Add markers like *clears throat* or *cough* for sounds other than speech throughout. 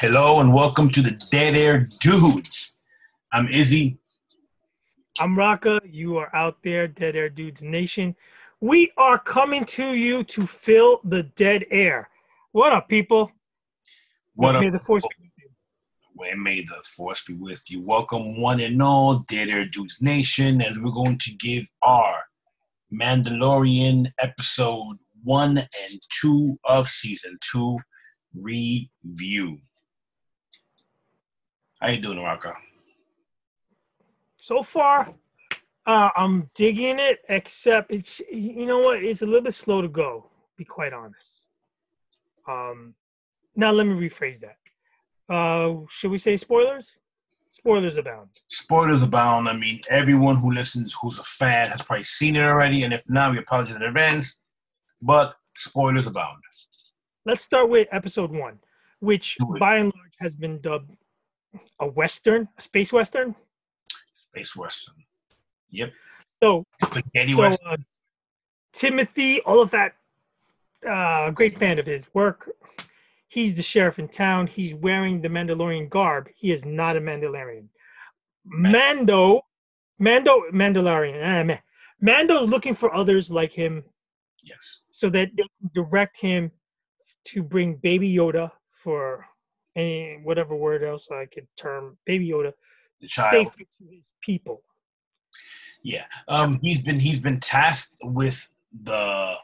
Hello and welcome to the Dead Air Dudes. I'm Izzy. I'm Rocka. You are out there, Dead Air Dudes Nation. We are coming to you to fill the dead air. What up, people? What May up? the force be with you. Well, may the force be with you. Welcome, one and all, Dead Air Dudes Nation, as we're going to give our Mandalorian episode one and two of season two review. How you doing, Rocka? So far, uh, I'm digging it, except it's you know what? It's a little bit slow to go. Be quite honest. Um, now let me rephrase that. Uh, should we say spoilers? Spoilers abound. Spoilers abound. I mean, everyone who listens, who's a fan, has probably seen it already, and if not, we apologize in advance. But spoilers abound. Let's start with episode one, which by and large has been dubbed a western, a space western. Space Western. Yep. So Spaghetti so uh, Timothy, all of that, uh, great fan of his work. He's the sheriff in town. He's wearing the Mandalorian garb. He is not a Mandalorian. Mando, Mando, Mandalorian. eh, man. Mando's looking for others like him Yes. so that they can direct him to bring Baby Yoda for any whatever word else I could term Baby Yoda The child. to his people. Yeah. Um he's been he's been tasked with the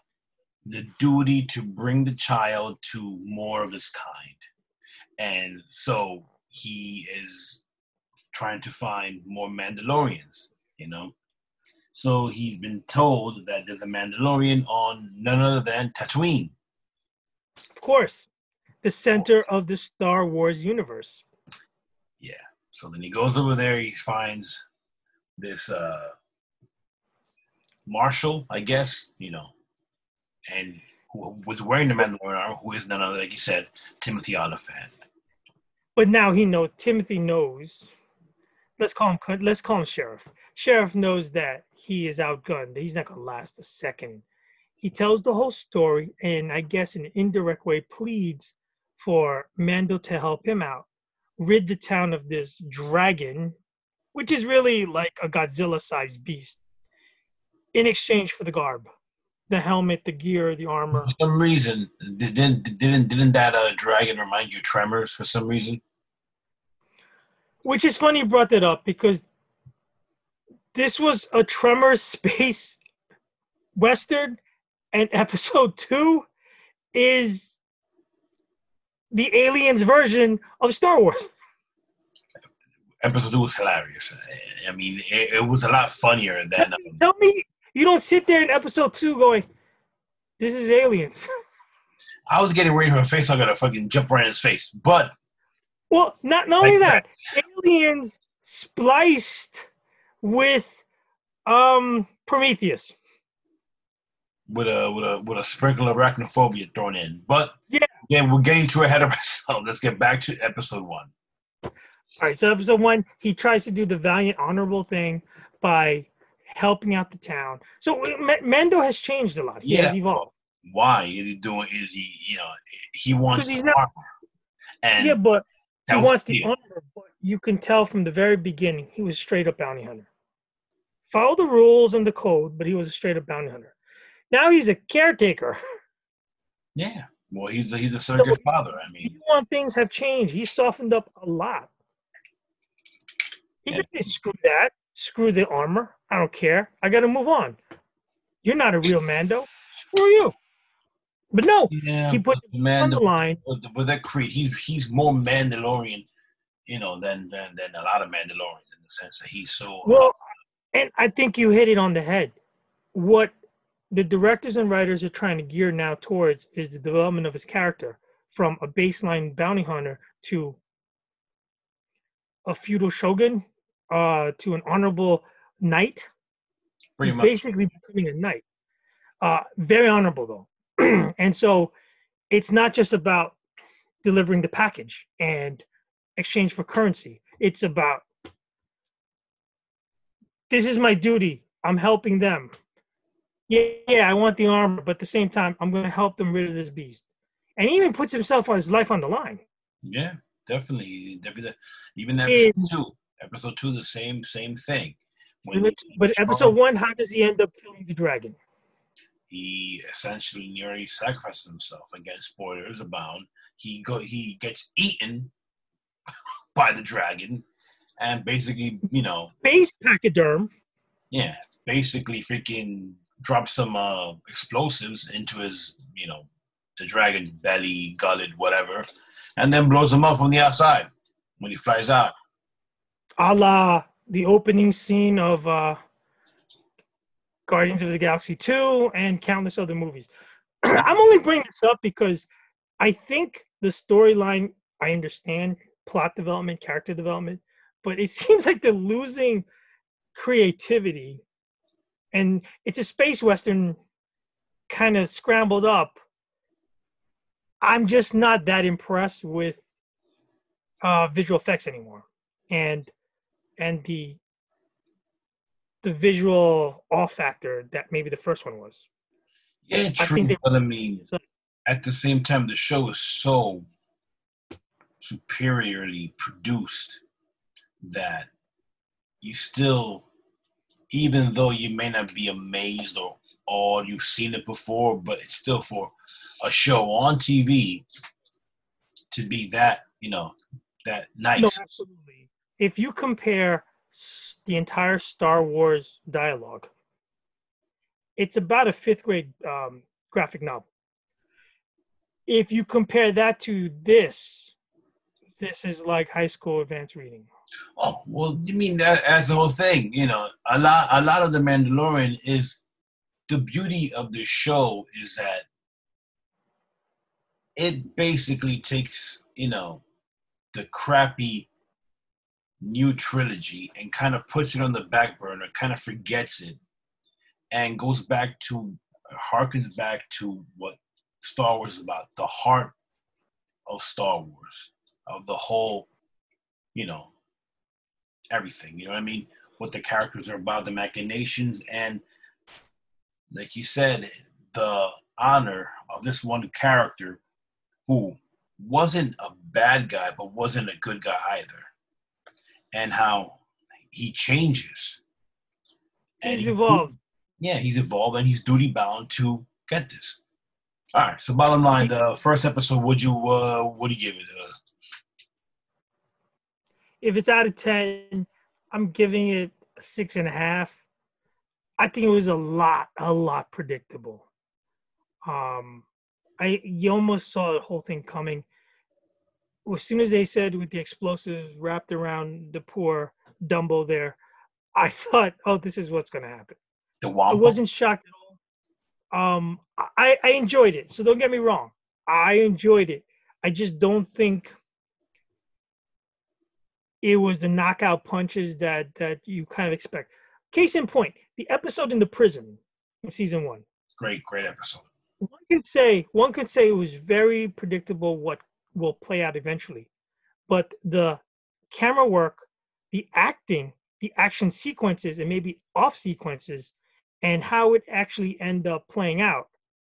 the duty to bring the child to more of his kind. And so he is trying to find more Mandalorians, you know. So he's been told that there's a Mandalorian on none other than Tatooine. Of course, the center of the Star Wars universe. Yeah. So then he goes over there. He finds this uh, marshal, I guess, you know, and who was wearing the Mandalorian armor, who is none other, like you said, Timothy Olyphant. But now he knows. Timothy knows. Let's call him. Let's call him Sheriff. Sheriff knows that he is outgunned. He's not gonna last a second. He tells the whole story, and I guess in an indirect way pleads for Mando to help him out, rid the town of this dragon, which is really like a Godzilla-sized beast, in exchange for the garb, the helmet, the gear, the armor. For some reason, didn't didn't didn't that uh, dragon remind you of Tremors for some reason? Which is funny you brought that up because this was a Tremors space *laughs* western, and *laughs* episode two is the aliens version of Star Wars. Episode two was hilarious. I mean, it, it was a lot funnier than. Um, Tell me you don't sit there in episode two going, "This is aliens." *laughs* I was getting ready for a face. I got to fucking jump right in his face, but well, not not only Like that, aliens spliced with um Prometheus. with a with a with a sprinkle of arachnophobia thrown in. But Yeah. Yeah, we're getting too ahead of *laughs* ourselves. Let's get back to episode one. All right, so episode one, he tries to do the valiant, honorable thing by helping out the town. So Ma- Mando has changed a lot. He has evolved. Why is he doing? Is he you know he wants he's not- and yeah, but he wants the honor. But you can tell from the very beginning he was straight up bounty hunter. Follow the rules and the code, but he was a straight up bounty hunter. Now he's a caretaker. *laughs* Yeah, well, he's a, he's a surrogate father. I mean, You want things have changed. He's softened up a lot. He Yeah. didn't say screw that, screw the armor. I don't care. I got to move on. You're not a real Mando. Screw you. But no, yeah, he put the on the line. with, the- with that Creed, he's he's more Mandalorian, you know, than than, than a lot of Mandalorians in the sense that he's so uh, Well, and I think you hit it on the head. What the directors and writers are trying to gear now towards is the development of his character from a baseline bounty hunter to a feudal shogun, uh, to an honorable knight. pretty He's much. basically becoming a knight. Uh, very honorable though, *clears throat* and so it's not just about delivering the package and exchange for currency. It's about this is my duty. I'm helping them. Yeah, yeah, I want the armor, but at the same time, I'm going to help them rid of this beast. And he even puts himself on his life on the line. Yeah, definitely. Even episode in, two, episode two, the same same thing. When but episode one, how does he end up killing the dragon? He essentially nearly sacrifices himself. Again, spoilers abound. He go he gets eaten *laughs* by the dragon, and basically, you know, base pachyderm. Yeah, basically, freaking drop some uh, explosives into his, you know, the dragon belly, gullet, whatever, and then blows him up from the outside when he flies out. A la the opening scene of uh, Guardians of the Galaxy 2 and countless other movies. *clears throat* I'm only bringing this up because I think the storyline, I understand plot development, character development, but it *laughs* seems like they're losing creativity. And it's a space western kind of scrambled up. I'm just not that impressed with uh, visual effects anymore. And and the the visual awe factor that maybe the first one was. Yeah, true. I they, but I mean, so, at the same time, the show is so superiorly produced that you still, even though you may not be amazed or or you've seen it before, but it's still for a show on TV to be that you know that nice. No, absolutely. If you compare the entire Star Wars dialogue. It's about a fifth grade um, graphic novel. If you compare that to this, this is like high school advanced reading. Oh well, you mean that as the whole thing? You know, a lot, a lot of the Mandalorian is the beauty of the show is that it basically takes you know the crappy new trilogy and kind of puts it on the back burner, kind of forgets it, and goes back to harkens back to what Star Wars is about, the heart of Star Wars, of the whole, you know, everything. You know what I mean? What the characters are about, the machinations, and like you said, the honor of this one character who wasn't a bad guy, but wasn't a good guy either and how he changes. And he's he, evolved. Yeah, he's evolved and he's duty bound to get this. All right. So bottom line, the first episode, would you uh what do you give it? Uh, if it's out of ten, I'm giving it six and a half. I think it was a lot, a lot predictable. Um, I you almost saw the whole thing coming as soon as they said with the explosives wrapped around the poor Dumbo there, I *laughs* thought, oh, this is what's going to happen. The I wasn't shocked at all. Um, I, I enjoyed it. So don't get me wrong. I enjoyed it. I just don't think it was the knockout punches that that you kind of expect. Case in point, the episode in the prison in season one. Great, great episode. One could say one could say it was very predictable what will play out eventually. But the camera work, the acting, the action sequences, and maybe off sequences, and how it actually end up playing out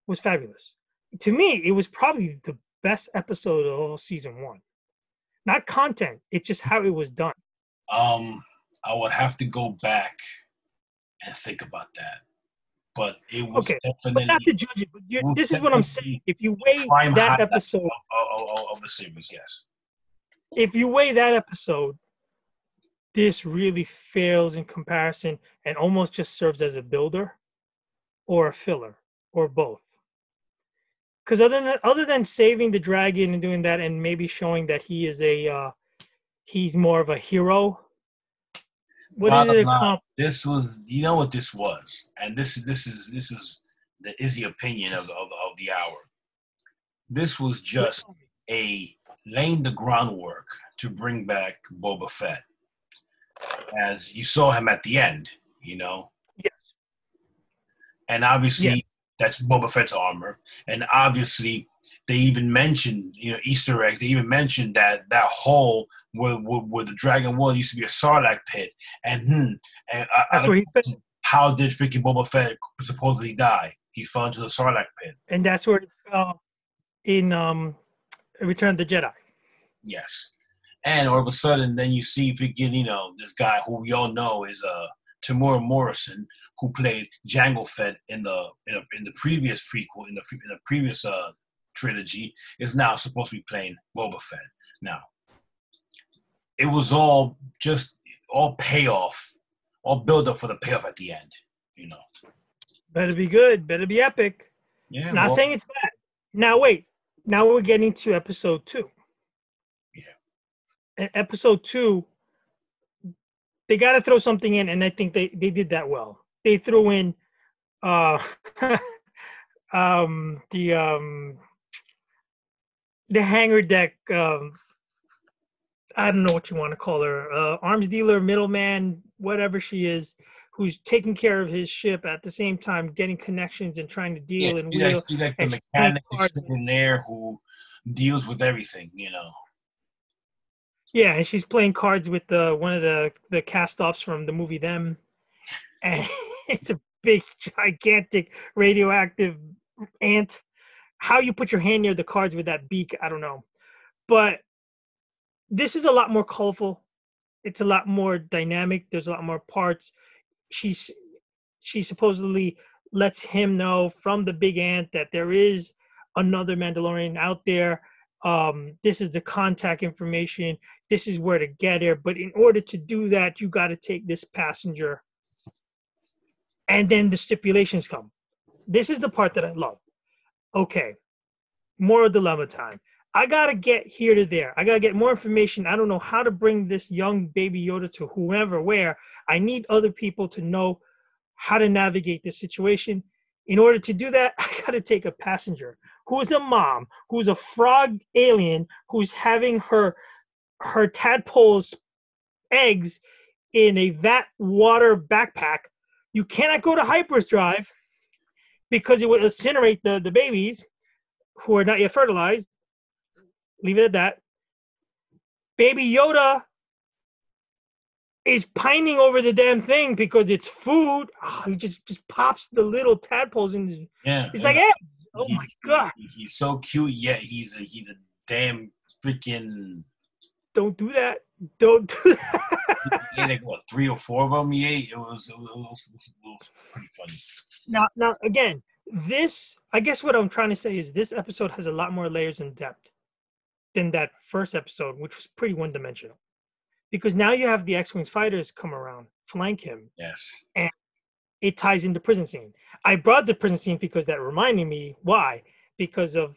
was fabulous. To me, it was probably the best episode of all season one. Not content, it's just how it was done. Um, I would have to go back and think about that but it was okay. definitely. But not to judge it, but this is what I'm saying. If you weigh that episode of, of, of, the series, yes. If you weigh that episode, this really fails in comparison and almost just serves as a builder or a filler or both. Because other than other than saving the dragon and doing that, and maybe showing that he is a uh, he's more of a hero what did it accomplish? This was, you know, what this was, and this is this is this is the is the opinion of, of of the hour. This was just a laying the groundwork to bring back Boba Fett, as you saw him at the end. You know. Yes. And obviously, yes. That's Boba Fett's armor, and obviously they even mentioned, you know, Easter eggs. They even mentioned that that hole where, where, where the dragon was used to be a Sarlacc pit, and hmm, and I, I how did freaking Boba Fett supposedly die? He fell into the Sarlacc pit, and that's where it fell in um, Return of the Jedi. Yes, And all of a sudden, then you see freaking, you know, this guy who we all know is uh Temuera Morrison, who played Jango Fett in the in, a, in the previous prequel in the in the previous uh trilogy, is now supposed to be playing Boba Fett. Now, it was all just all payoff, all build up for the payoff at the end. You know, Better be good. Better be epic. yeah. Not well, saying it's bad. Now wait. Now we're getting to episode two. Yeah. And episode two, they got to throw something in, and I think they they did that well. They threw in, uh, *laughs* um, the um, the hangar deck. Um, I don't know what you want to call her. Uh, arms dealer, middleman, whatever she is, who's taking care of his ship at the same time, getting connections and trying to yeah, deal and she's wheel. like, she's like the mechanic extraordinaire who deals with everything. You know. Yeah, and she's playing cards with the one of the the cast-offs from the movie Them, and *laughs* it's a big, gigantic radioactive ant. How you put your hand near the cards with that beak, I don't know, but this is a lot more colorful. It's a lot more dynamic. There's a lot more parts. She's she supposedly lets him know from the big ant that there is another Mandalorian out there. Um, this is the contact information this is where to get here. But in order to do that, you got to take this passenger. And then the stipulations come. This is the part that I love. Okay, more dilemma time. I got to get here to there. I got to get more information. I don't know how to bring this young baby Yoda to whoever, where. I need other people to know how to navigate this situation. In order to do that, *laughs* I got to take a passenger who's a mom, who's a frog alien, who's having her her tadpole's eggs in a vat water backpack. You cannot go to hyperdrive because it would incinerate the, the babies who are not yet fertilized. Leave it at that. Baby Yoda is pining over the damn thing because it's food. Ah, he just just pops the little tadpoles in. His, Yeah. it's like eggs. Oh He- my god! he- he's so cute, yet he's a he's a damn freaking. Don't do that. Don't do *laughs* that. He ate like what three or four of them. He ate. It was it was, it was pretty funny. now now again this i guess what i'm trying to say is this episode has a lot more layers and depth than that first episode which was pretty one-dimensional because now you have the x-wings fighters come around flank him Yes. And it ties into prison scene. I brought the prison scene because that reminded me why because of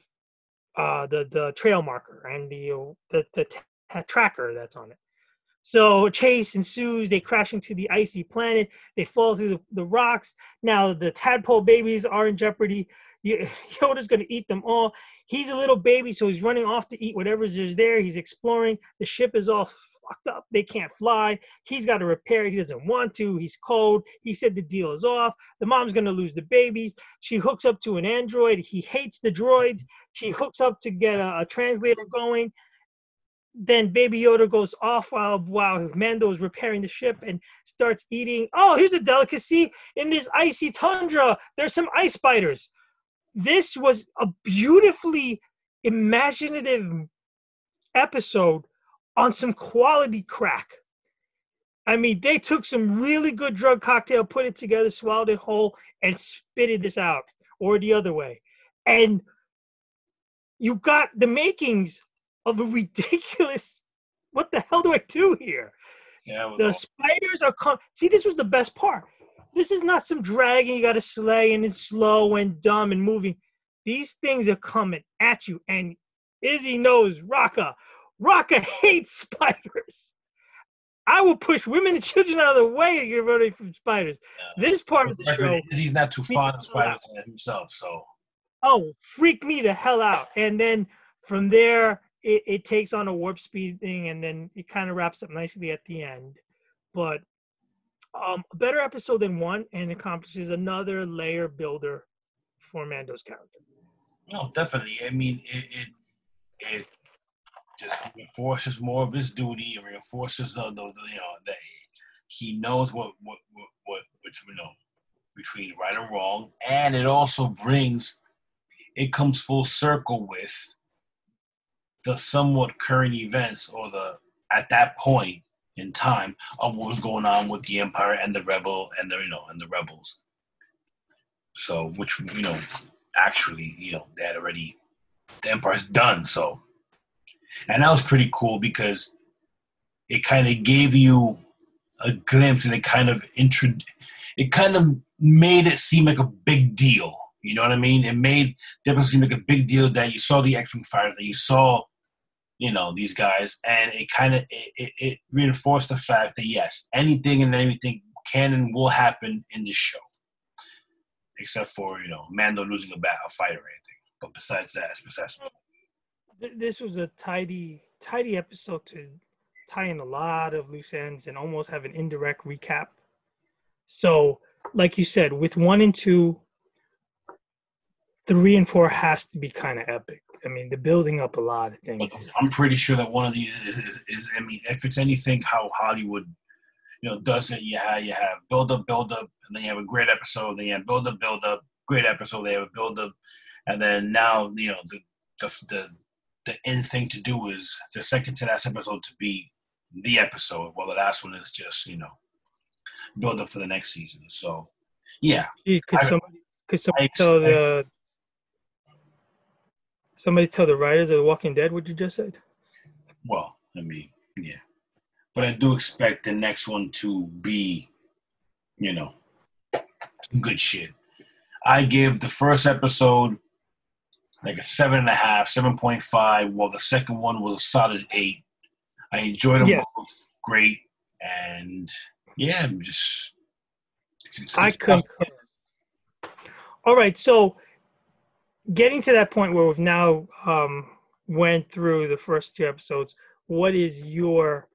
uh the the trail marker and the the, the t- t- tracker that's on it. So chase ensues they crash into the icy planet they fall through the, the rocks. Now the tadpole babies are in jeopardy. Yo- *laughs* yoda's going to eat them all. He's a little baby so he's running off to eat whatever's is there. He's exploring. The ship is all fucked up. They can't fly. He's got to repair it. He doesn't want to. He's cold. He said the deal is off. The mom's going to lose the babies. She hooks up to an android. He hates the droids. She hooks up to get a, a translator going. Then baby yoda goes off while while mando is repairing the ship and starts eating. Oh here's a delicacy in this icy tundra. There's some ice spiders. This was a beautifully imaginative episode on some quality crack I mean, they took some really good drug cocktail, put it together, swallowed it whole, and spitted this out, or the other way. And you got the makings of a *laughs* ridiculous. What the hell do I do here? Yeah. The spiders are com- see. This was the best part. This is not some dragon you got to slay and it's slow and dumb and moving. These things are coming at you, and Izzy knows Rocka. Rocka hates *laughs* spiders. I will push women and children out of the way and get ready from spiders. This part of the show, He's not too fond of spiders himself, so oh, freak me the hell out. And then from there, it, it takes on a warp speed thing, and then it kind of wraps up nicely at the end. But um, a better episode than one, and accomplishes another layer builder for Mando's character. no, definitely. I mean, it it, it just reinforces more of his duty. It reinforces the, the, the you know that he knows what what what what which you know between right and wrong, and it also brings it comes full circle with the somewhat current events or the at that point in time of what was going on with the Empire and the rebel and the you know and the rebels. So, which you know, actually, you know, they had already the Empire's done. So, and that was pretty cool because it kind of gave you a glimpse and it kind of intro, it kind of made it seem like a big deal. You know what I mean? It made definitely seem like a big deal that you saw the X-Wing fighter, that you saw, you know, these guys, and it kind of it, it, it reinforced the fact that yes, anything and everything can and will happen in this show, except for you know Mando losing a bat, a fight or anything. But besides that, it's This was a tidy, tidy episode to tie in a lot of loose ends and almost have an indirect recap. So, like you said, with one and two, three and four has to be kind of epic. I mean, they're building up a lot of things. I'm pretty sure that one of these is, is, is, I mean, if it's anything how Hollywood, you know, does it, have you have build up, build up, and then you have a great episode. Then you have build up, build up, great episode. They have a build up, and then now you know the the the the end thing to do is the second to last episode to be the episode, while the last one is just you know build up for the next season. So yeah, could somebody could somebody tell the somebody tell the writers of The Walking Dead what you just said? Well, I mean, yeah, but I do expect the next one to be, you know, good shit. I give the first episode like a seven and a half, seven point five, while the second one was a solid eight. I enjoyed them yes. both great, and yeah, I'm just. I concur. All right, so getting to that point where we've now um, went through the first two episodes, what is your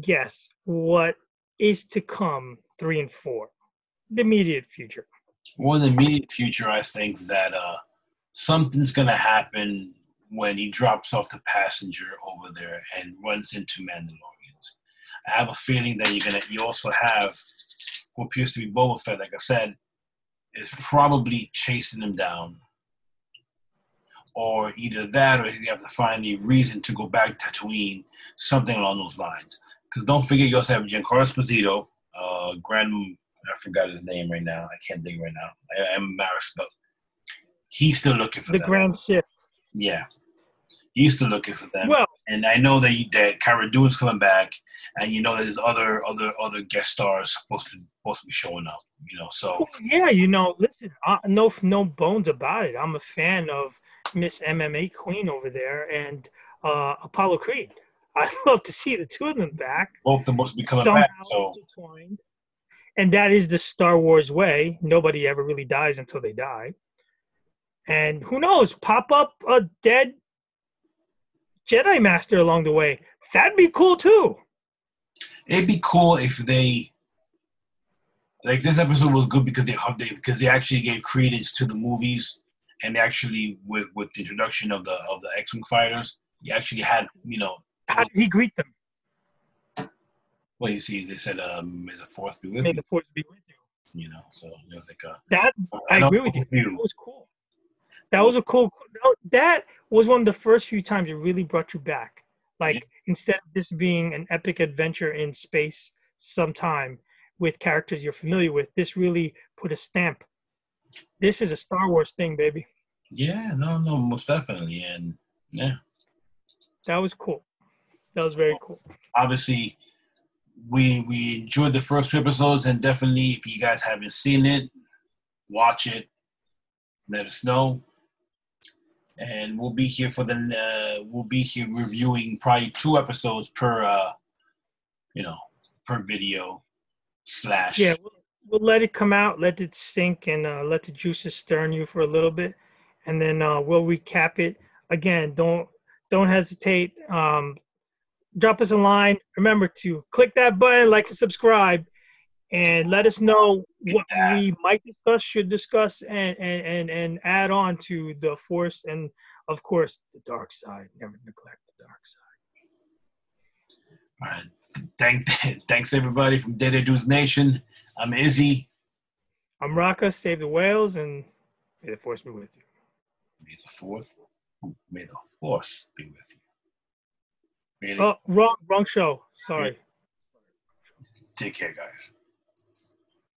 guess? What is to come three and four? The immediate future. Well, in the immediate future, I think that uh, something's going to happen when he drops off the passenger over there and runs into Mandalorians. I have a feeling that you're gonna. You also have who appears to be Boba Fett. Like I said, is probably chasing him down. Or either that, or you have to find a reason to go back to Tatooine, something along those lines. Because don't forget, you also have Giancarlo Esposito, uh, Grand, I forgot his name right now. I can't think right now. I, am embarrassed, but he's still looking for the them. Grand Sith. Yeah, he's still looking for them. Well, and I know that you, that Cara Dune's coming back, and you know that there's other other other guest stars supposed to supposed to be showing up. You know, so yeah, you know, listen, uh, no no bones about it. I'm a fan of Miss MMA Queen over there and uh, Apollo Creed. I'd *laughs* love to see the two of them back. Both of them must be coming back. So. Intertwined. And that is the Star Wars way. Nobody ever really dies until they die. And who knows? Pop up a dead Jedi Master along the way. That'd be cool too. It'd be cool if they like this episode was good because they they because they actually gave credence to the movies and actually with with the introduction of the of the X Wing fighters, he actually had you know. How did he greet them? Well, you see, they said, um, "May the Fourth be with May you." May the Fourth be with you. You know, so it was like a, that. I, I agree with you. That was cool. That was a cool. That was one of the first few times it really brought you back. Like yeah. instead of this being an epic adventure in space sometime with characters you're familiar with, this really put a stamp. This is a Star Wars thing, baby. Yeah, no, no, most definitely, and yeah, that was cool. That was very cool. Obviously, we we enjoyed the first two episodes, and definitely, if you guys haven't seen it, watch it. Let us know. And we'll be here for the uh, we'll be here reviewing probably two episodes per uh, you know per video slash. Yeah we'll, we'll let it come out let it sink and uh, let the juices stir in you for a little bit. And then uh, we'll recap it. Again don't don't hesitate. Um, drop us a line remember to click that button like and subscribe and let us know what we might discuss, should discuss, and, and, and, and add on to the force and, of course, the dark side. Never neglect the dark side. All right. Thank, *laughs* thanks, everybody from Dead Air Dudes Nation. I'm Izzy. I'm Rocka. Save the whales, and may the force be with you. May the fourth, may the force be with you. Really? Oh, wrong, wrong show. Sorry. Take care, guys.